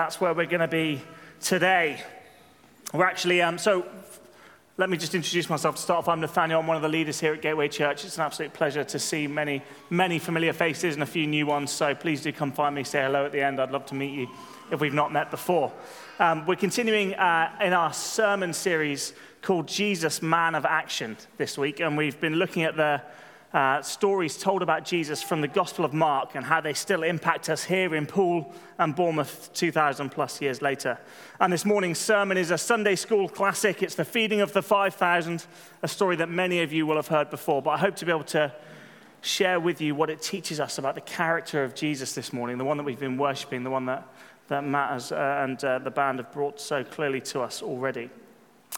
That's where we're going to be today. We're actually, um, so let me just introduce myself to start off. I'm Nathaniel. I'm one of the leaders here at Gateway Church. It's an absolute pleasure to see many, many familiar faces and a few new ones. So please do come find me, say hello at the end. I'd love to meet you if we've not met before. Um, we're continuing uh, in our sermon series called Jesus, Man of Action this week, and we've been looking at the uh, stories told about Jesus from the Gospel of Mark and how they still impact us here in Poole and Bournemouth 2,000 plus years later. And this morning's sermon is a Sunday school classic. It's the feeding of the 5,000, a story that many of you will have heard before. But I hope to be able to share with you what it teaches us about the character of Jesus this morning, the one that we've been worshiping, the one that, that Matt has, uh, and uh, the band have brought so clearly to us already.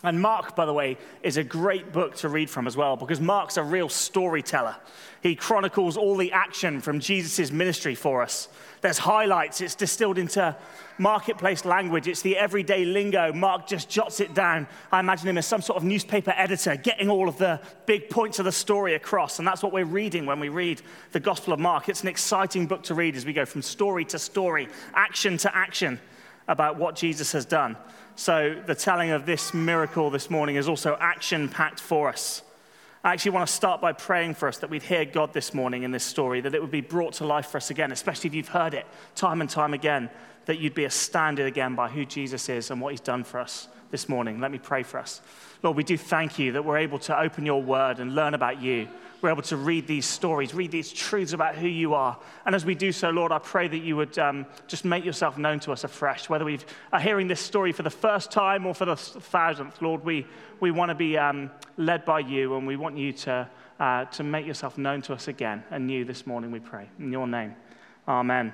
And Mark, by the way, is a great book to read from as well because Mark's a real storyteller. He chronicles all the action from Jesus' ministry for us. There's highlights, it's distilled into marketplace language, it's the everyday lingo. Mark just jots it down. I imagine him as some sort of newspaper editor, getting all of the big points of the story across. And that's what we're reading when we read the Gospel of Mark. It's an exciting book to read as we go from story to story, action to action about what Jesus has done. So, the telling of this miracle this morning is also action packed for us. I actually want to start by praying for us that we'd hear God this morning in this story, that it would be brought to life for us again, especially if you've heard it time and time again, that you'd be astounded again by who Jesus is and what he's done for us this morning. Let me pray for us. Lord, we do thank you that we're able to open your word and learn about you we're able to read these stories, read these truths about who you are. And as we do so, Lord, I pray that you would um, just make yourself known to us afresh. Whether we are hearing this story for the first time or for the thousandth, Lord, we, we want to be um, led by you and we want you to, uh, to make yourself known to us again anew this morning, we pray. In your name, amen.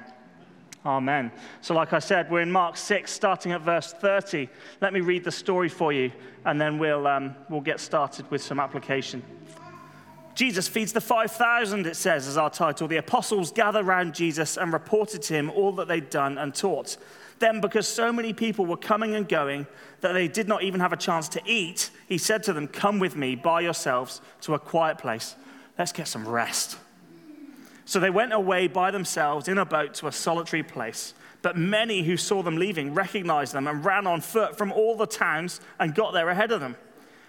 Amen. So, like I said, we're in Mark 6, starting at verse 30. Let me read the story for you, and then we'll, um, we'll get started with some application. Jesus feeds the 5,000, it says, as our title. The apostles gather around Jesus and reported to him all that they'd done and taught. Then, because so many people were coming and going that they did not even have a chance to eat, he said to them, Come with me by yourselves to a quiet place. Let's get some rest. So they went away by themselves in a boat to a solitary place. But many who saw them leaving recognized them and ran on foot from all the towns and got there ahead of them.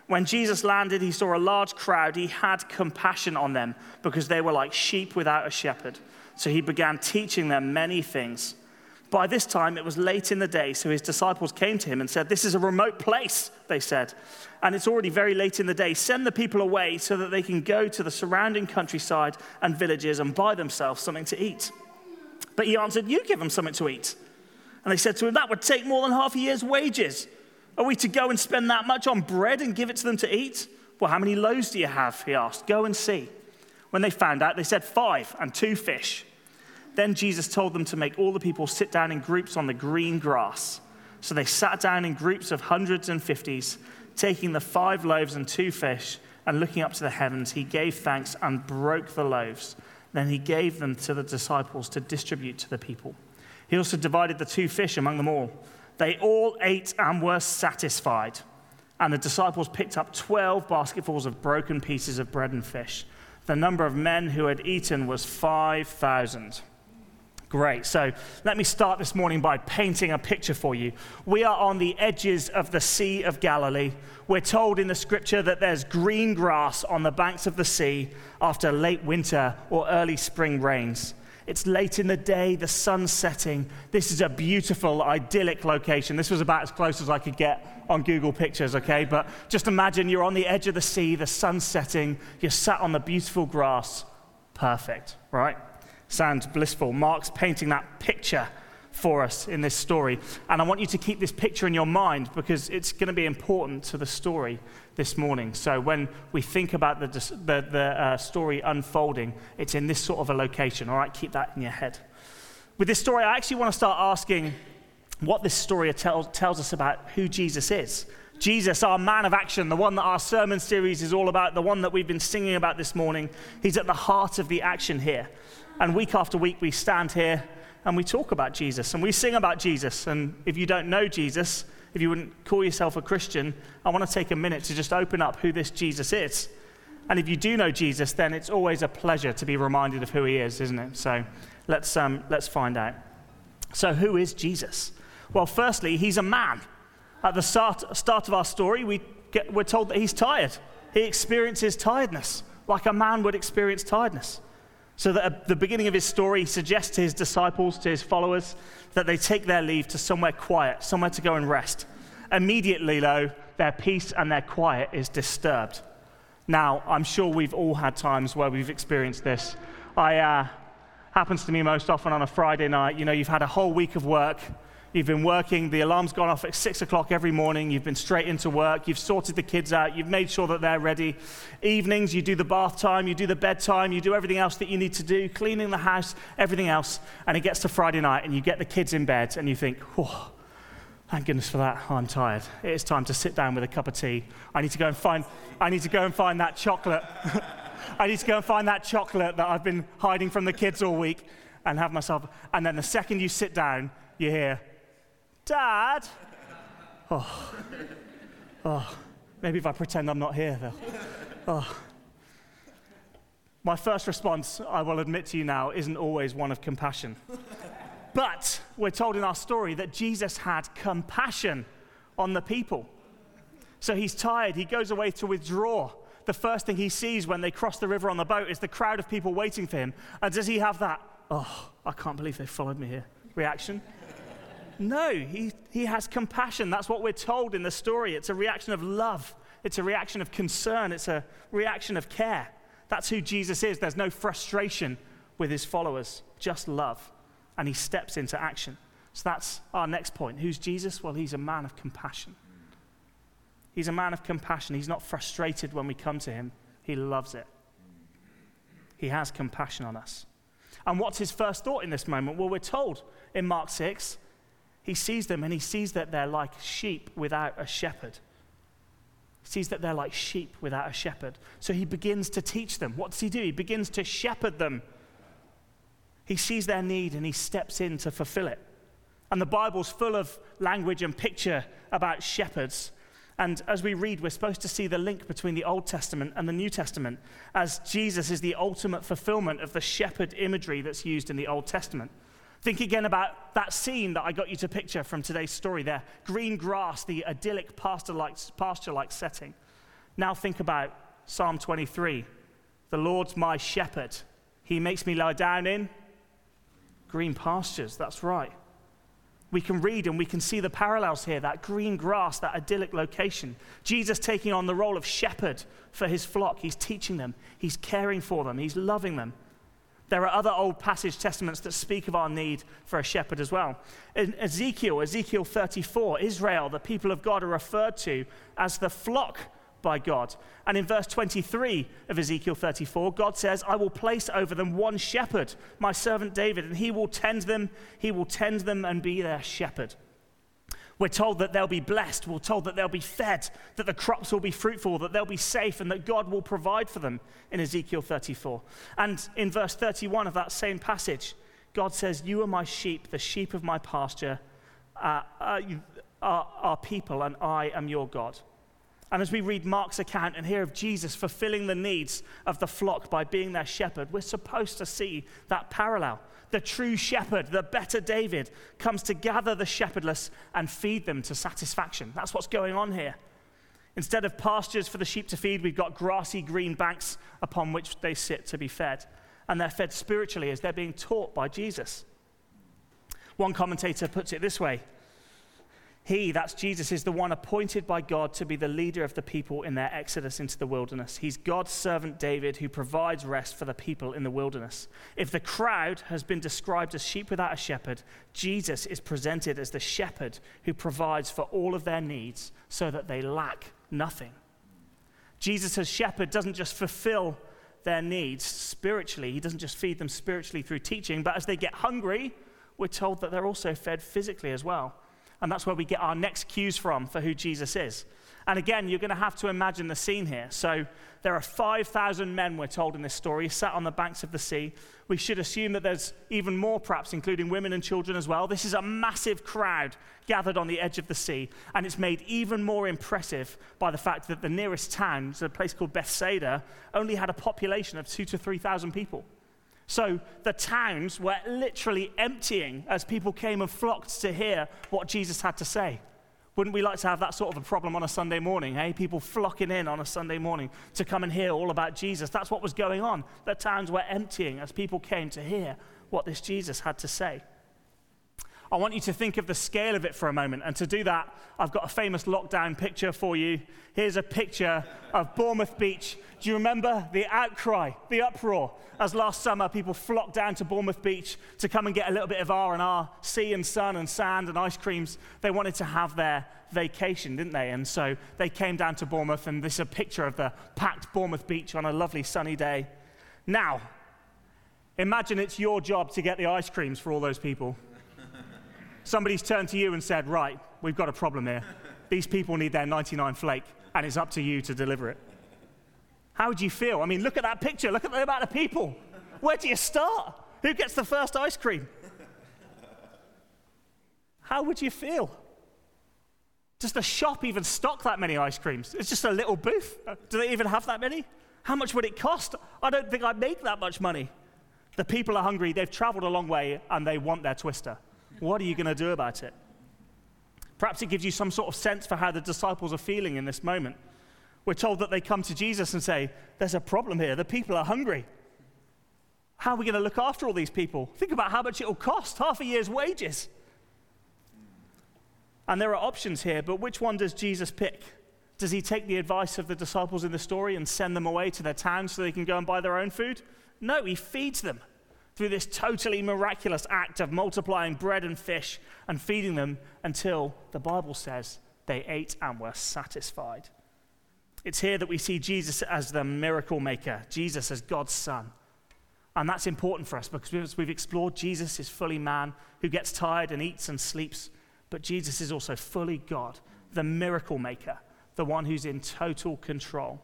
When Jesus landed, he saw a large crowd. He had compassion on them because they were like sheep without a shepherd. So he began teaching them many things. By this time, it was late in the day, so his disciples came to him and said, This is a remote place, they said, and it's already very late in the day. Send the people away so that they can go to the surrounding countryside and villages and buy themselves something to eat. But he answered, You give them something to eat. And they said to him, That would take more than half a year's wages. Are we to go and spend that much on bread and give it to them to eat? Well, how many loaves do you have? He asked. Go and see. When they found out, they said, Five and two fish. Then Jesus told them to make all the people sit down in groups on the green grass. So they sat down in groups of hundreds and fifties, taking the five loaves and two fish, and looking up to the heavens, he gave thanks and broke the loaves. Then he gave them to the disciples to distribute to the people. He also divided the two fish among them all. They all ate and were satisfied. And the disciples picked up 12 basketfuls of broken pieces of bread and fish. The number of men who had eaten was 5,000. Great. So let me start this morning by painting a picture for you. We are on the edges of the Sea of Galilee. We're told in the scripture that there's green grass on the banks of the sea after late winter or early spring rains. It's late in the day, the sun's setting. This is a beautiful, idyllic location. This was about as close as I could get on Google Pictures, okay? But just imagine you're on the edge of the sea, the sun's setting, you're sat on the beautiful grass. Perfect, right? Sounds blissful. Mark's painting that picture for us in this story. And I want you to keep this picture in your mind because it's going to be important to the story this morning. So when we think about the, the, the uh, story unfolding, it's in this sort of a location. All right, keep that in your head. With this story, I actually want to start asking what this story tell, tells us about who Jesus is. Jesus, our man of action, the one that our sermon series is all about, the one that we've been singing about this morning, he's at the heart of the action here. And week after week, we stand here and we talk about Jesus and we sing about Jesus. And if you don't know Jesus, if you wouldn't call yourself a Christian, I want to take a minute to just open up who this Jesus is. And if you do know Jesus, then it's always a pleasure to be reminded of who he is, isn't it? So let's, um, let's find out. So, who is Jesus? Well, firstly, he's a man. At the start, start of our story, we get, we're told that he's tired. He experiences tiredness, like a man would experience tiredness. So that at the beginning of his story, he suggests to his disciples, to his followers, that they take their leave to somewhere quiet, somewhere to go and rest. Immediately, though, their peace and their quiet is disturbed. Now, I'm sure we've all had times where we've experienced this. I uh, happens to me most often on a Friday night. You know, you've had a whole week of work. You've been working, the alarm's gone off at six o'clock every morning. You've been straight into work. You've sorted the kids out. You've made sure that they're ready. Evenings, you do the bath time, you do the bedtime, you do everything else that you need to do, cleaning the house, everything else. And it gets to Friday night and you get the kids in bed and you think, oh, thank goodness for that. I'm tired. It is time to sit down with a cup of tea. I need to go and find, I need to go and find that chocolate. I need to go and find that chocolate that I've been hiding from the kids all week and have myself. And then the second you sit down, you hear, Dad. Oh, oh, maybe if I pretend I'm not here, though. Oh. My first response, I will admit to you now, isn't always one of compassion. But we're told in our story that Jesus had compassion on the people. So he's tired, he goes away to withdraw. The first thing he sees when they cross the river on the boat is the crowd of people waiting for him. And does he have that, oh, I can't believe they followed me here reaction? No, he, he has compassion. That's what we're told in the story. It's a reaction of love, it's a reaction of concern, it's a reaction of care. That's who Jesus is. There's no frustration with his followers, just love. And he steps into action. So that's our next point. Who's Jesus? Well, he's a man of compassion. He's a man of compassion. He's not frustrated when we come to him, he loves it. He has compassion on us. And what's his first thought in this moment? Well, we're told in Mark 6 he sees them and he sees that they're like sheep without a shepherd. He sees that they're like sheep without a shepherd. So he begins to teach them. What does he do? He begins to shepherd them. He sees their need and he steps in to fulfill it. And the Bible's full of language and picture about shepherds. And as we read, we're supposed to see the link between the Old Testament and the New Testament, as Jesus is the ultimate fulfillment of the shepherd imagery that's used in the Old Testament. Think again about that scene that I got you to picture from today's story there green grass, the idyllic pasture like setting. Now think about Psalm 23 The Lord's my shepherd. He makes me lie down in green pastures. That's right. We can read and we can see the parallels here that green grass, that idyllic location. Jesus taking on the role of shepherd for his flock. He's teaching them, he's caring for them, he's loving them. There are other Old Passage Testaments that speak of our need for a shepherd as well. In Ezekiel, Ezekiel 34, Israel, the people of God, are referred to as the flock by God. And in verse 23 of Ezekiel 34, God says, I will place over them one shepherd, my servant David, and he will tend them, he will tend them and be their shepherd. We're told that they'll be blessed. We're told that they'll be fed, that the crops will be fruitful, that they'll be safe, and that God will provide for them in Ezekiel 34. And in verse 31 of that same passage, God says, You are my sheep, the sheep of my pasture, uh, uh, are, people, and I am your God. And as we read Mark's account and hear of Jesus fulfilling the needs of the flock by being their shepherd, we're supposed to see that parallel the true shepherd, the better David, comes to gather the shepherdless and feed them to satisfaction. That's what's going on here. Instead of pastures for the sheep to feed, we've got grassy green banks upon which they sit to be fed. And they're fed spiritually as they're being taught by Jesus. One commentator puts it this way he, that's Jesus, is the one appointed by God to be the leader of the people in their exodus into the wilderness. He's God's servant David who provides rest for the people in the wilderness. If the crowd has been described as sheep without a shepherd, Jesus is presented as the shepherd who provides for all of their needs so that they lack nothing. Jesus as shepherd doesn't just fulfill their needs spiritually, he doesn't just feed them spiritually through teaching, but as they get hungry, we're told that they're also fed physically as well. And that's where we get our next cues from for who Jesus is. And again, you're going to have to imagine the scene here. So there are 5,000 men, we're told in this story, sat on the banks of the sea. We should assume that there's even more, perhaps, including women and children as well. This is a massive crowd gathered on the edge of the sea. And it's made even more impressive by the fact that the nearest town, a place called Bethsaida, only had a population of two to 3,000 people. So the towns were literally emptying as people came and flocked to hear what Jesus had to say. Wouldn't we like to have that sort of a problem on a Sunday morning, hey? People flocking in on a Sunday morning to come and hear all about Jesus. That's what was going on. The towns were emptying as people came to hear what this Jesus had to say. I want you to think of the scale of it for a moment. And to do that, I've got a famous lockdown picture for you. Here's a picture of Bournemouth Beach. Do you remember the outcry, the uproar, as last summer people flocked down to Bournemouth Beach to come and get a little bit of R&R, sea and sun and sand and ice creams. They wanted to have their vacation, didn't they? And so they came down to Bournemouth, and this is a picture of the packed Bournemouth Beach on a lovely sunny day. Now, imagine it's your job to get the ice creams for all those people somebody's turned to you and said, Right, we've got a problem here. These people need their 99 flake, and it's up to you to deliver it. How would you feel? I mean, look at that picture. Look at the amount of people. Where do you start? Who gets the first ice cream? How would you feel? Does the shop even stock that many ice creams? It's just a little booth. Uh, do they even have that many? How much would it cost? I don't think I'd make that much money. The people are hungry, they've traveled a long way, and they want their twister. What are you going to do about it? Perhaps it gives you some sort of sense for how the disciples are feeling in this moment. We're told that they come to Jesus and say, There's a problem here. The people are hungry. How are we going to look after all these people? Think about how much it will cost half a year's wages. And there are options here, but which one does Jesus pick? Does he take the advice of the disciples in the story and send them away to their town so they can go and buy their own food? No, he feeds them through this totally miraculous act of multiplying bread and fish and feeding them until the Bible says they ate and were satisfied. It's here that we see Jesus as the miracle maker, Jesus as God's Son. And that's important for us because we've explored Jesus is fully man who gets tired and eats and sleeps, but Jesus is also fully God, the miracle maker, the one who's in total control.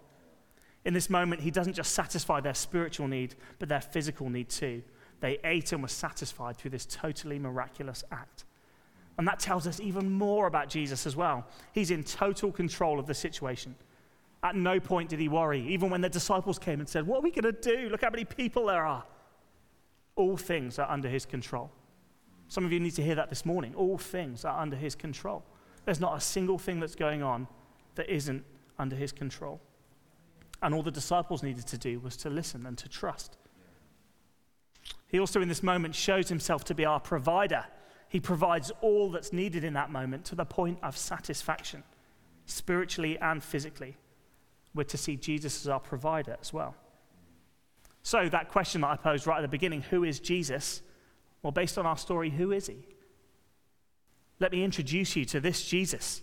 In this moment, he doesn't just satisfy their spiritual need, but their physical need too. They ate and were satisfied through this totally miraculous act. And that tells us even more about Jesus as well. He's in total control of the situation. At no point did he worry, even when the disciples came and said, What are we going to do? Look how many people there are. All things are under his control. Some of you need to hear that this morning. All things are under his control. There's not a single thing that's going on that isn't under his control. And all the disciples needed to do was to listen and to trust. He also, in this moment, shows himself to be our provider. He provides all that's needed in that moment to the point of satisfaction, spiritually and physically. We're to see Jesus as our provider as well. So, that question that I posed right at the beginning who is Jesus? Well, based on our story, who is he? Let me introduce you to this Jesus.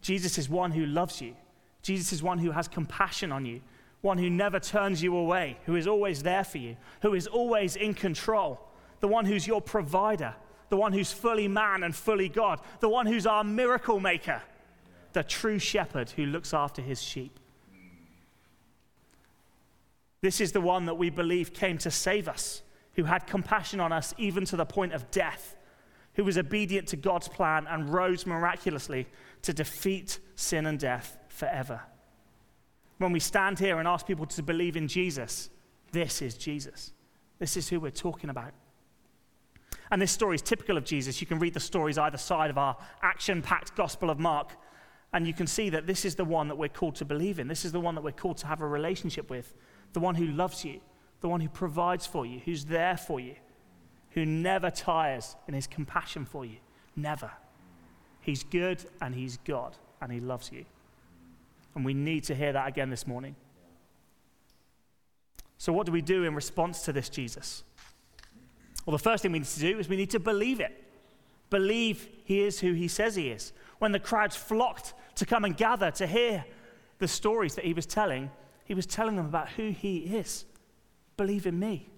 Jesus is one who loves you, Jesus is one who has compassion on you one who never turns you away, who is always there for you, who is always in control, the one who's your provider, the one who's fully man and fully God, the one who's our miracle maker, the true shepherd who looks after his sheep. This is the one that we believe came to save us, who had compassion on us even to the point of death, who was obedient to God's plan and rose miraculously to defeat sin and death forever when we stand here and ask people to believe in Jesus, this is Jesus. This is who we're talking about. And this story is typical of Jesus. You can read the stories either side of our action packed Gospel of Mark, and you can see that this is the one that we're called to believe in. This is the one that we're called to have a relationship with, the one who loves you, the one who provides for you, who's there for you, who never tires in his compassion for you. Never. He's good and he's God, and he loves you. And we need to hear that again this morning. So, what do we do in response to this Jesus? Well, the first thing we need to do is we need to believe it. Believe he is who he says he is. When the crowds flocked to come and gather to hear the stories that he was telling, he was telling them about who he is. Believe in me.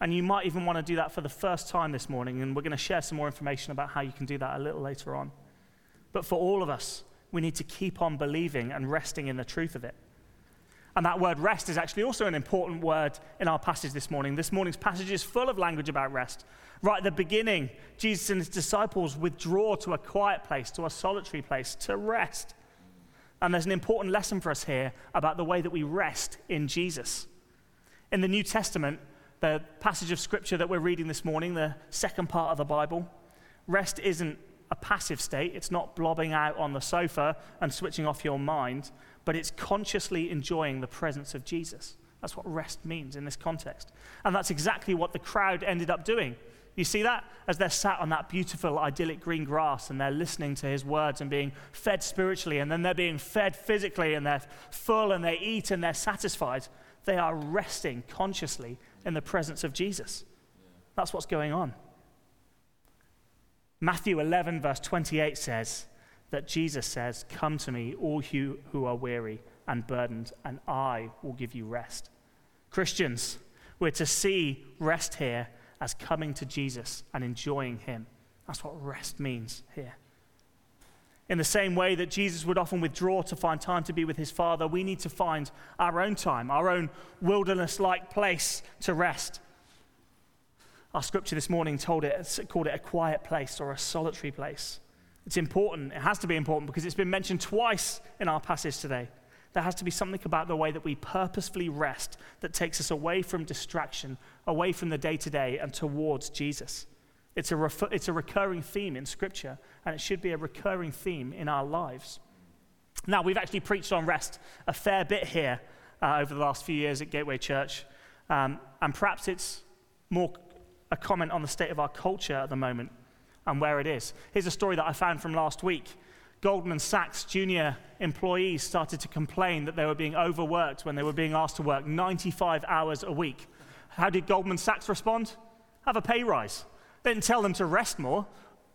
And you might even want to do that for the first time this morning, and we're going to share some more information about how you can do that a little later on. But for all of us, we need to keep on believing and resting in the truth of it. And that word rest is actually also an important word in our passage this morning. This morning's passage is full of language about rest. Right at the beginning, Jesus and his disciples withdraw to a quiet place, to a solitary place, to rest. And there's an important lesson for us here about the way that we rest in Jesus. In the New Testament, the passage of scripture that we're reading this morning, the second part of the Bible, rest isn't a passive state. It's not blobbing out on the sofa and switching off your mind, but it's consciously enjoying the presence of Jesus. That's what rest means in this context. And that's exactly what the crowd ended up doing. You see that? As they're sat on that beautiful, idyllic green grass and they're listening to his words and being fed spiritually, and then they're being fed physically and they're full and they eat and they're satisfied. They are resting consciously in the presence of Jesus. That's what's going on. Matthew 11, verse 28 says that Jesus says, Come to me, all you who are weary and burdened, and I will give you rest. Christians, we're to see rest here as coming to Jesus and enjoying Him. That's what rest means here. In the same way that Jesus would often withdraw to find time to be with his Father, we need to find our own time, our own wilderness like place to rest. Our scripture this morning told it, called it a quiet place or a solitary place. It's important. It has to be important because it's been mentioned twice in our passage today. There has to be something about the way that we purposefully rest that takes us away from distraction, away from the day to day, and towards Jesus. It's a, it's a recurring theme in Scripture, and it should be a recurring theme in our lives. Now, we've actually preached on rest a fair bit here uh, over the last few years at Gateway Church, um, and perhaps it's more a comment on the state of our culture at the moment and where it is. Here's a story that I found from last week. Goldman Sachs junior employees started to complain that they were being overworked when they were being asked to work 95 hours a week. How did Goldman Sachs respond? Have a pay rise. They didn't tell them to rest more.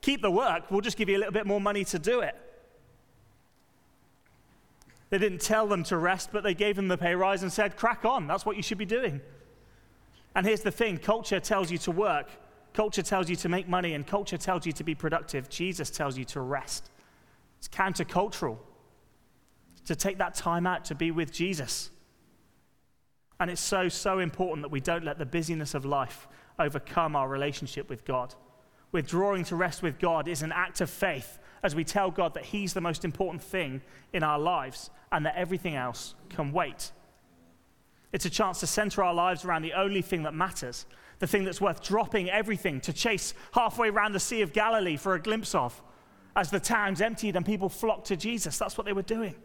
Keep the work, we'll just give you a little bit more money to do it. They didn't tell them to rest, but they gave them the pay rise and said, crack on, that's what you should be doing. And here's the thing culture tells you to work, culture tells you to make money, and culture tells you to be productive. Jesus tells you to rest. It's countercultural to take that time out to be with Jesus. And it's so, so important that we don't let the busyness of life overcome our relationship with God. Withdrawing to rest with God is an act of faith as we tell God that He's the most important thing in our lives and that everything else can wait. It's a chance to center our lives around the only thing that matters, the thing that's worth dropping everything to chase halfway around the Sea of Galilee for a glimpse of. As the towns emptied and people flocked to Jesus, that's what they were doing.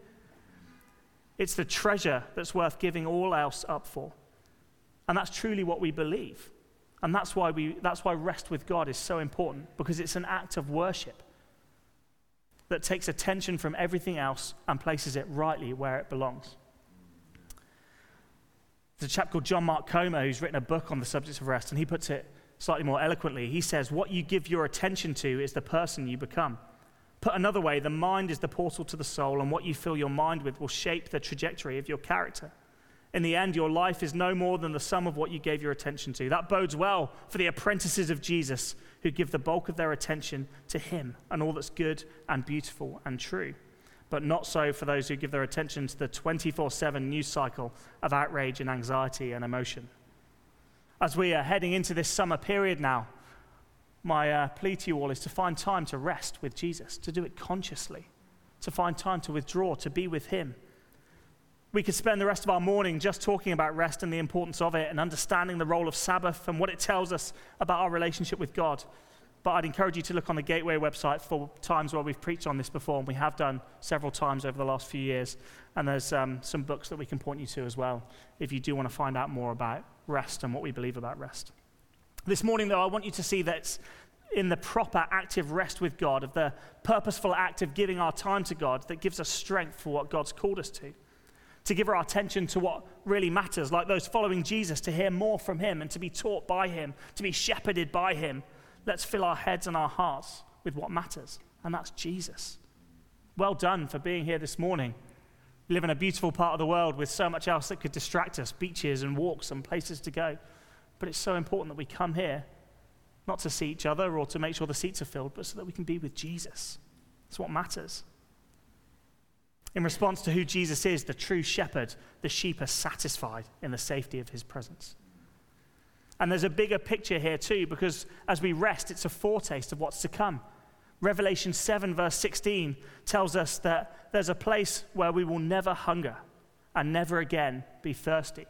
It's the treasure that's worth giving all else up for. And that's truly what we believe. And that's why, we, that's why rest with God is so important, because it's an act of worship that takes attention from everything else and places it rightly where it belongs. There's a chap called John Mark Comer who's written a book on the subject of rest, and he puts it slightly more eloquently. He says, What you give your attention to is the person you become. Put another way, the mind is the portal to the soul, and what you fill your mind with will shape the trajectory of your character. In the end, your life is no more than the sum of what you gave your attention to. That bodes well for the apprentices of Jesus who give the bulk of their attention to Him and all that's good and beautiful and true. But not so for those who give their attention to the 24 7 news cycle of outrage and anxiety and emotion. As we are heading into this summer period now, my uh, plea to you all is to find time to rest with Jesus, to do it consciously, to find time to withdraw, to be with Him we could spend the rest of our morning just talking about rest and the importance of it and understanding the role of Sabbath and what it tells us about our relationship with God. But I'd encourage you to look on the Gateway website for times where we've preached on this before, and we have done several times over the last few years. And there's um, some books that we can point you to as well if you do want to find out more about rest and what we believe about rest. This morning, though, I want you to see that in the proper active rest with God, of the purposeful act of giving our time to God, that gives us strength for what God's called us to to give our attention to what really matters, like those following Jesus, to hear more from him and to be taught by him, to be shepherded by him. Let's fill our heads and our hearts with what matters, and that's Jesus. Well done for being here this morning. We live in a beautiful part of the world with so much else that could distract us beaches and walks and places to go. But it's so important that we come here not to see each other or to make sure the seats are filled, but so that we can be with Jesus. That's what matters. In response to who Jesus is, the true shepherd, the sheep are satisfied in the safety of his presence. And there's a bigger picture here too, because as we rest, it's a foretaste of what's to come. Revelation 7, verse 16, tells us that there's a place where we will never hunger and never again be thirsty.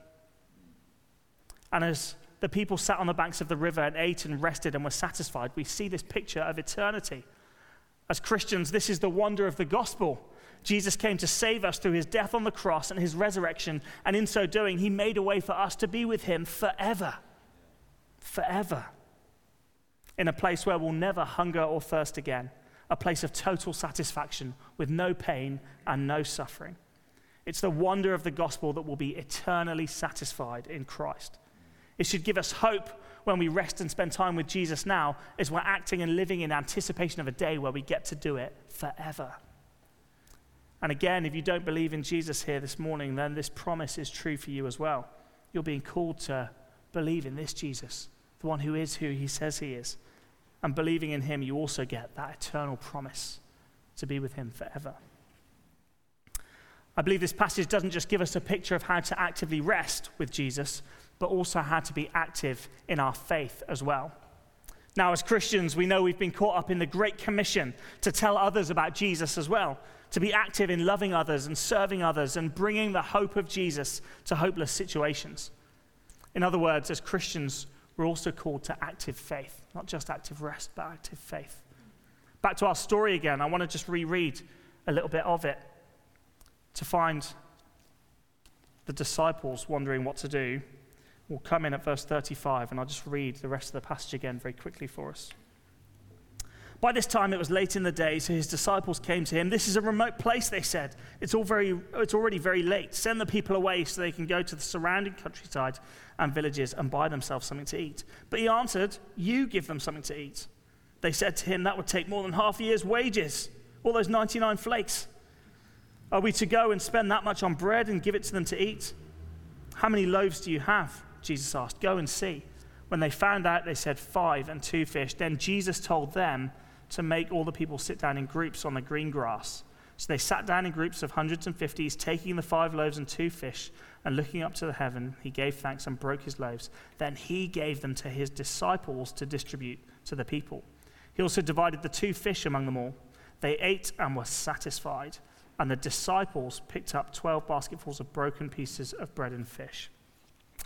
And as the people sat on the banks of the river and ate and rested and were satisfied, we see this picture of eternity. As Christians, this is the wonder of the gospel. Jesus came to save us through his death on the cross and his resurrection, and in so doing, he made a way for us to be with him forever. Forever. In a place where we'll never hunger or thirst again, a place of total satisfaction with no pain and no suffering. It's the wonder of the gospel that will be eternally satisfied in Christ. It should give us hope when we rest and spend time with Jesus now, as we're acting and living in anticipation of a day where we get to do it forever. And again, if you don't believe in Jesus here this morning, then this promise is true for you as well. You're being called to believe in this Jesus, the one who is who he says he is. And believing in him, you also get that eternal promise to be with him forever. I believe this passage doesn't just give us a picture of how to actively rest with Jesus, but also how to be active in our faith as well. Now, as Christians, we know we've been caught up in the Great Commission to tell others about Jesus as well to be active in loving others and serving others and bringing the hope of Jesus to hopeless situations. In other words, as Christians, we're also called to active faith, not just active rest, but active faith. Back to our story again, I want to just reread a little bit of it to find the disciples wondering what to do. We'll come in at verse 35, and I'll just read the rest of the passage again very quickly for us. By this time, it was late in the day, so his disciples came to him. This is a remote place, they said. It's, all very, it's already very late. Send the people away so they can go to the surrounding countryside and villages and buy themselves something to eat. But he answered, You give them something to eat. They said to him, That would take more than half a year's wages, all those 99 flakes. Are we to go and spend that much on bread and give it to them to eat? How many loaves do you have? Jesus asked. Go and see. When they found out, they said, Five and two fish. Then Jesus told them, to make all the people sit down in groups on the green grass. So they sat down in groups of hundreds and fifties, taking the five loaves and two fish, and looking up to the heaven, he gave thanks and broke his loaves. Then he gave them to his disciples to distribute to the people. He also divided the two fish among them all. They ate and were satisfied, and the disciples picked up 12 basketfuls of broken pieces of bread and fish.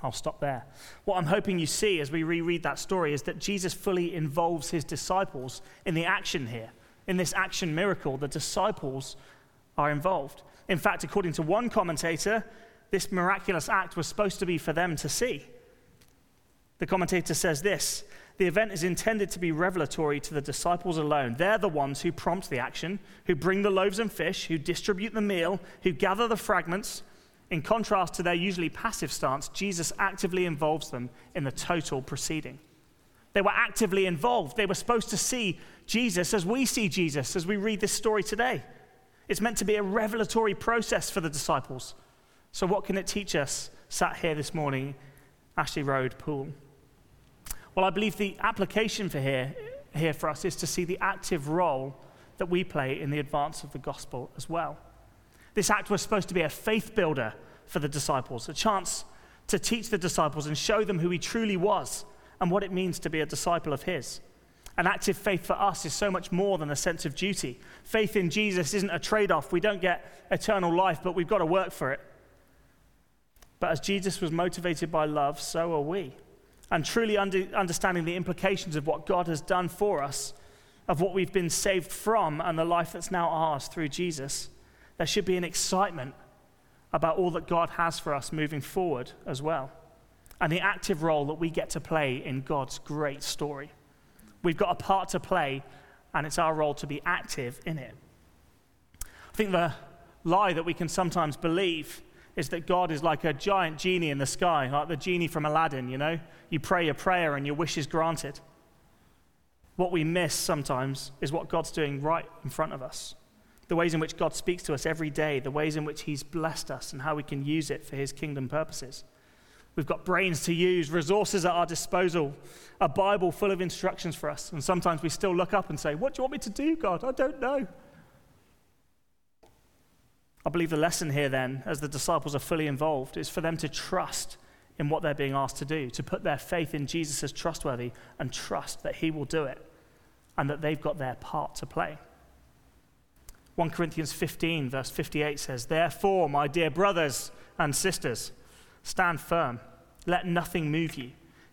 I'll stop there. What I'm hoping you see as we reread that story is that Jesus fully involves his disciples in the action here. In this action miracle, the disciples are involved. In fact, according to one commentator, this miraculous act was supposed to be for them to see. The commentator says this the event is intended to be revelatory to the disciples alone. They're the ones who prompt the action, who bring the loaves and fish, who distribute the meal, who gather the fragments, in contrast to their usually passive stance, Jesus actively involves them in the total proceeding. They were actively involved. They were supposed to see Jesus as we see Jesus as we read this story today. It's meant to be a revelatory process for the disciples. So, what can it teach us sat here this morning, Ashley Road, Poole? Well, I believe the application for here, here for us is to see the active role that we play in the advance of the gospel as well. This act was supposed to be a faith builder for the disciples, a chance to teach the disciples and show them who he truly was and what it means to be a disciple of his. An active faith for us is so much more than a sense of duty. Faith in Jesus isn't a trade off. We don't get eternal life, but we've got to work for it. But as Jesus was motivated by love, so are we. And truly under, understanding the implications of what God has done for us, of what we've been saved from, and the life that's now ours through Jesus, there should be an excitement about all that God has for us moving forward as well, and the active role that we get to play in God's great story. We've got a part to play, and it's our role to be active in it. I think the lie that we can sometimes believe is that God is like a giant genie in the sky, like the genie from Aladdin, you know? You pray a prayer and your wish is granted. What we miss sometimes is what God's doing right in front of us the ways in which God speaks to us every day, the ways in which He's blessed us, and how we can use it for His kingdom purposes. We've got brains to use, resources at our disposal, a Bible full of instructions for us. And sometimes we still look up and say, What do you want me to do, God? I don't know. I believe the lesson here, then, as the disciples are fully involved, is for them to trust in what they're being asked to do, to put their faith in Jesus as trustworthy and trust that He will do it and that they've got their part to play. 1 Corinthians 15, verse 58 says, Therefore, my dear brothers and sisters, stand firm. Let nothing move you.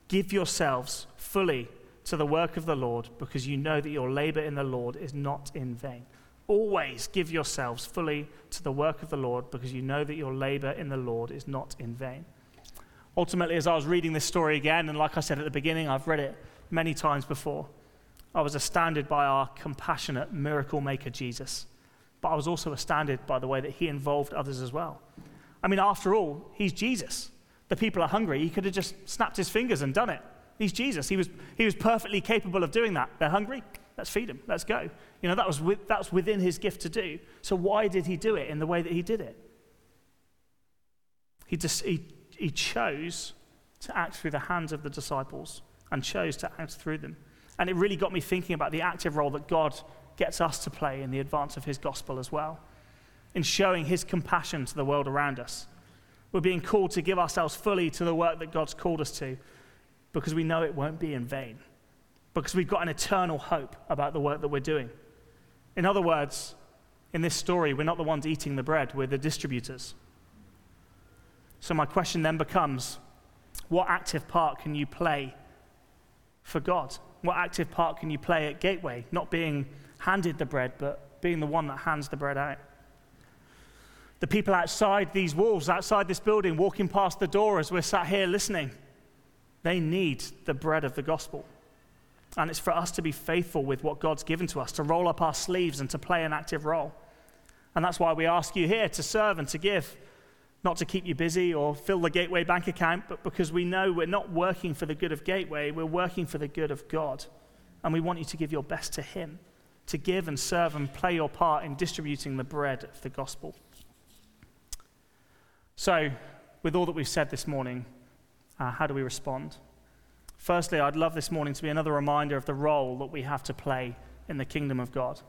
Give yourselves fully to the work of the Lord because you know that your labor in the Lord is not in vain. Always give yourselves fully to the work of the Lord because you know that your labor in the Lord is not in vain. Ultimately, as I was reading this story again, and like I said at the beginning, I've read it many times before, I was astounded by our compassionate miracle maker, Jesus. But I was also astounded by the way that he involved others as well. I mean, after all, he's Jesus. The people are hungry. He could have just snapped his fingers and done it. He's Jesus. He was, he was perfectly capable of doing that. They're hungry. Let's feed them. Let's go. You know, that was, with, that was within his gift to do. So why did he do it in the way that he did it? He, just, he, he chose to act through the hands of the disciples and chose to act through them. And it really got me thinking about the active role that God gets us to play in the advance of his gospel as well, in showing his compassion to the world around us. We're being called to give ourselves fully to the work that God's called us to because we know it won't be in vain, because we've got an eternal hope about the work that we're doing. In other words, in this story, we're not the ones eating the bread, we're the distributors. So, my question then becomes what active part can you play for God? What active part can you play at Gateway? Not being handed the bread, but being the one that hands the bread out. The people outside these walls, outside this building, walking past the door as we're sat here listening, they need the bread of the gospel. And it's for us to be faithful with what God's given to us, to roll up our sleeves and to play an active role. And that's why we ask you here to serve and to give, not to keep you busy or fill the Gateway bank account, but because we know we're not working for the good of Gateway, we're working for the good of God. And we want you to give your best to Him, to give and serve and play your part in distributing the bread of the gospel. So, with all that we've said this morning, uh, how do we respond? Firstly, I'd love this morning to be another reminder of the role that we have to play in the kingdom of God.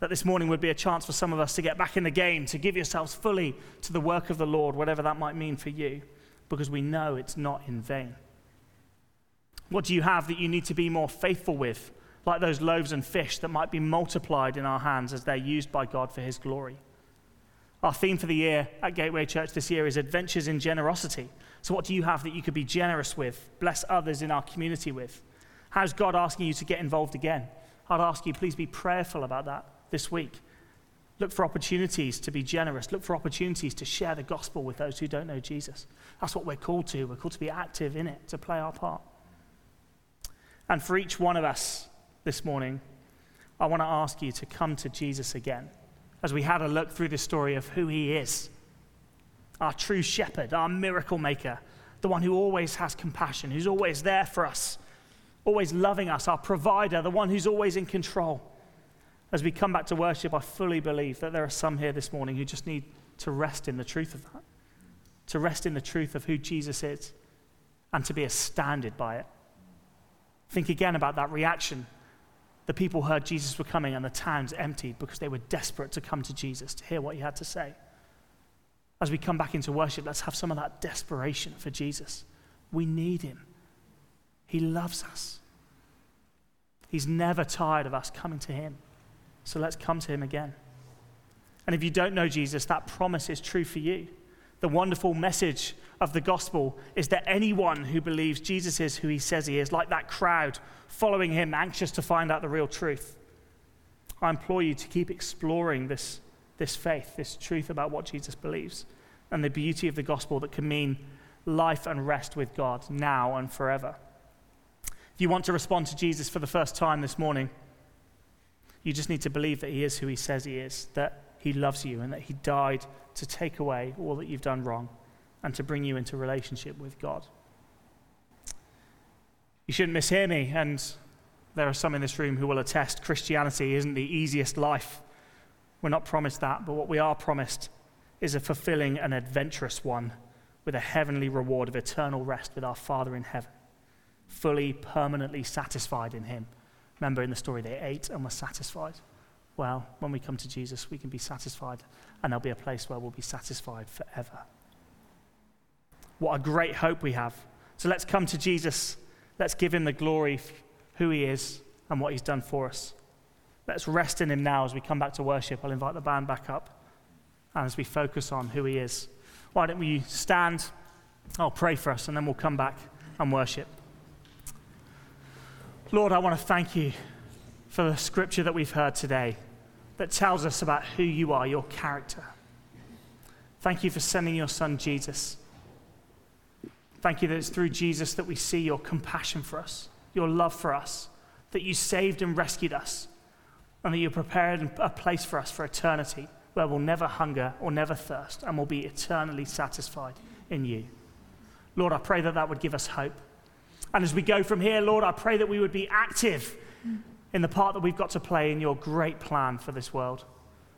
That this morning would be a chance for some of us to get back in the game, to give yourselves fully to the work of the Lord, whatever that might mean for you, because we know it's not in vain. What do you have that you need to be more faithful with, like those loaves and fish that might be multiplied in our hands as they're used by God for His glory? Our theme for the year at Gateway Church this year is Adventures in Generosity. So, what do you have that you could be generous with, bless others in our community with? How's God asking you to get involved again? I'd ask you, please be prayerful about that this week. Look for opportunities to be generous. Look for opportunities to share the gospel with those who don't know Jesus. That's what we're called to. We're called to be active in it, to play our part. And for each one of us this morning, I want to ask you to come to Jesus again as we had a look through the story of who he is our true shepherd, our miracle maker, the one who always has compassion, who's always there for us, always loving us, our provider, the one who's always in control. As we come back to worship, I fully believe that there are some here this morning who just need to rest in the truth of that, to rest in the truth of who Jesus is, and to be astounded by it. Think again about that reaction. The people heard Jesus were coming, and the towns emptied because they were desperate to come to Jesus to hear what he had to say. As we come back into worship, let's have some of that desperation for Jesus. We need him, he loves us. He's never tired of us coming to him. So let's come to him again. And if you don't know Jesus, that promise is true for you. The wonderful message of the gospel is that anyone who believes Jesus is who he says he is, like that crowd following him, anxious to find out the real truth, I implore you to keep exploring this, this faith, this truth about what Jesus believes, and the beauty of the gospel that can mean life and rest with God now and forever. If you want to respond to Jesus for the first time this morning, you just need to believe that He is who He says He is, that He loves you, and that He died to take away all that you've done wrong and to bring you into relationship with God. You shouldn't mishear me, and there are some in this room who will attest Christianity isn't the easiest life. We're not promised that, but what we are promised is a fulfilling and adventurous one with a heavenly reward of eternal rest with our Father in heaven, fully, permanently satisfied in Him Remember in the story, they ate and were satisfied. Well, when we come to Jesus, we can be satisfied, and there'll be a place where we'll be satisfied forever. What a great hope we have. So let's come to Jesus. Let's give him the glory, who he is, and what he's done for us. Let's rest in him now as we come back to worship. I'll invite the band back up. And as we focus on who he is, why don't we stand I'll pray for us and then we'll come back and worship. Lord, I want to thank you for the scripture that we've heard today that tells us about who you are, your character. Thank you for sending your son Jesus. Thank you that it's through Jesus that we see your compassion for us, your love for us, that you saved and rescued us, and that you prepared a place for us for eternity where we'll never hunger or never thirst and will be eternally satisfied in you. Lord, I pray that that would give us hope. And as we go from here, Lord, I pray that we would be active in the part that we've got to play in your great plan for this world.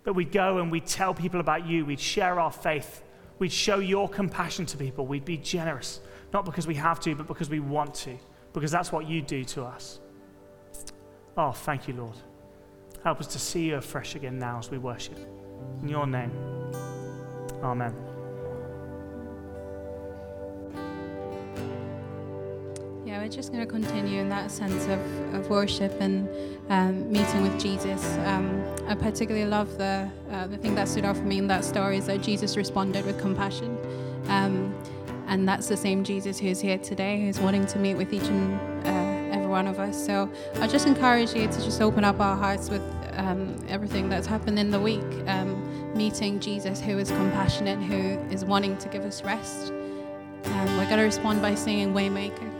That we'd go and we'd tell people about you, we'd share our faith, we'd show your compassion to people, we'd be generous, not because we have to, but because we want to, because that's what you do to us. Oh, thank you, Lord. Help us to see you afresh again now as we worship. In your name, amen. We're just going to continue in that sense of, of worship and um, meeting with Jesus. Um, I particularly love the, uh, the thing that stood out for me in that story is that Jesus responded with compassion. Um, and that's the same Jesus who's here today, who's wanting to meet with each and uh, every one of us. So I just encourage you to just open up our hearts with um, everything that's happened in the week, um, meeting Jesus, who is compassionate, who is wanting to give us rest. Um, we're going to respond by singing Waymaker.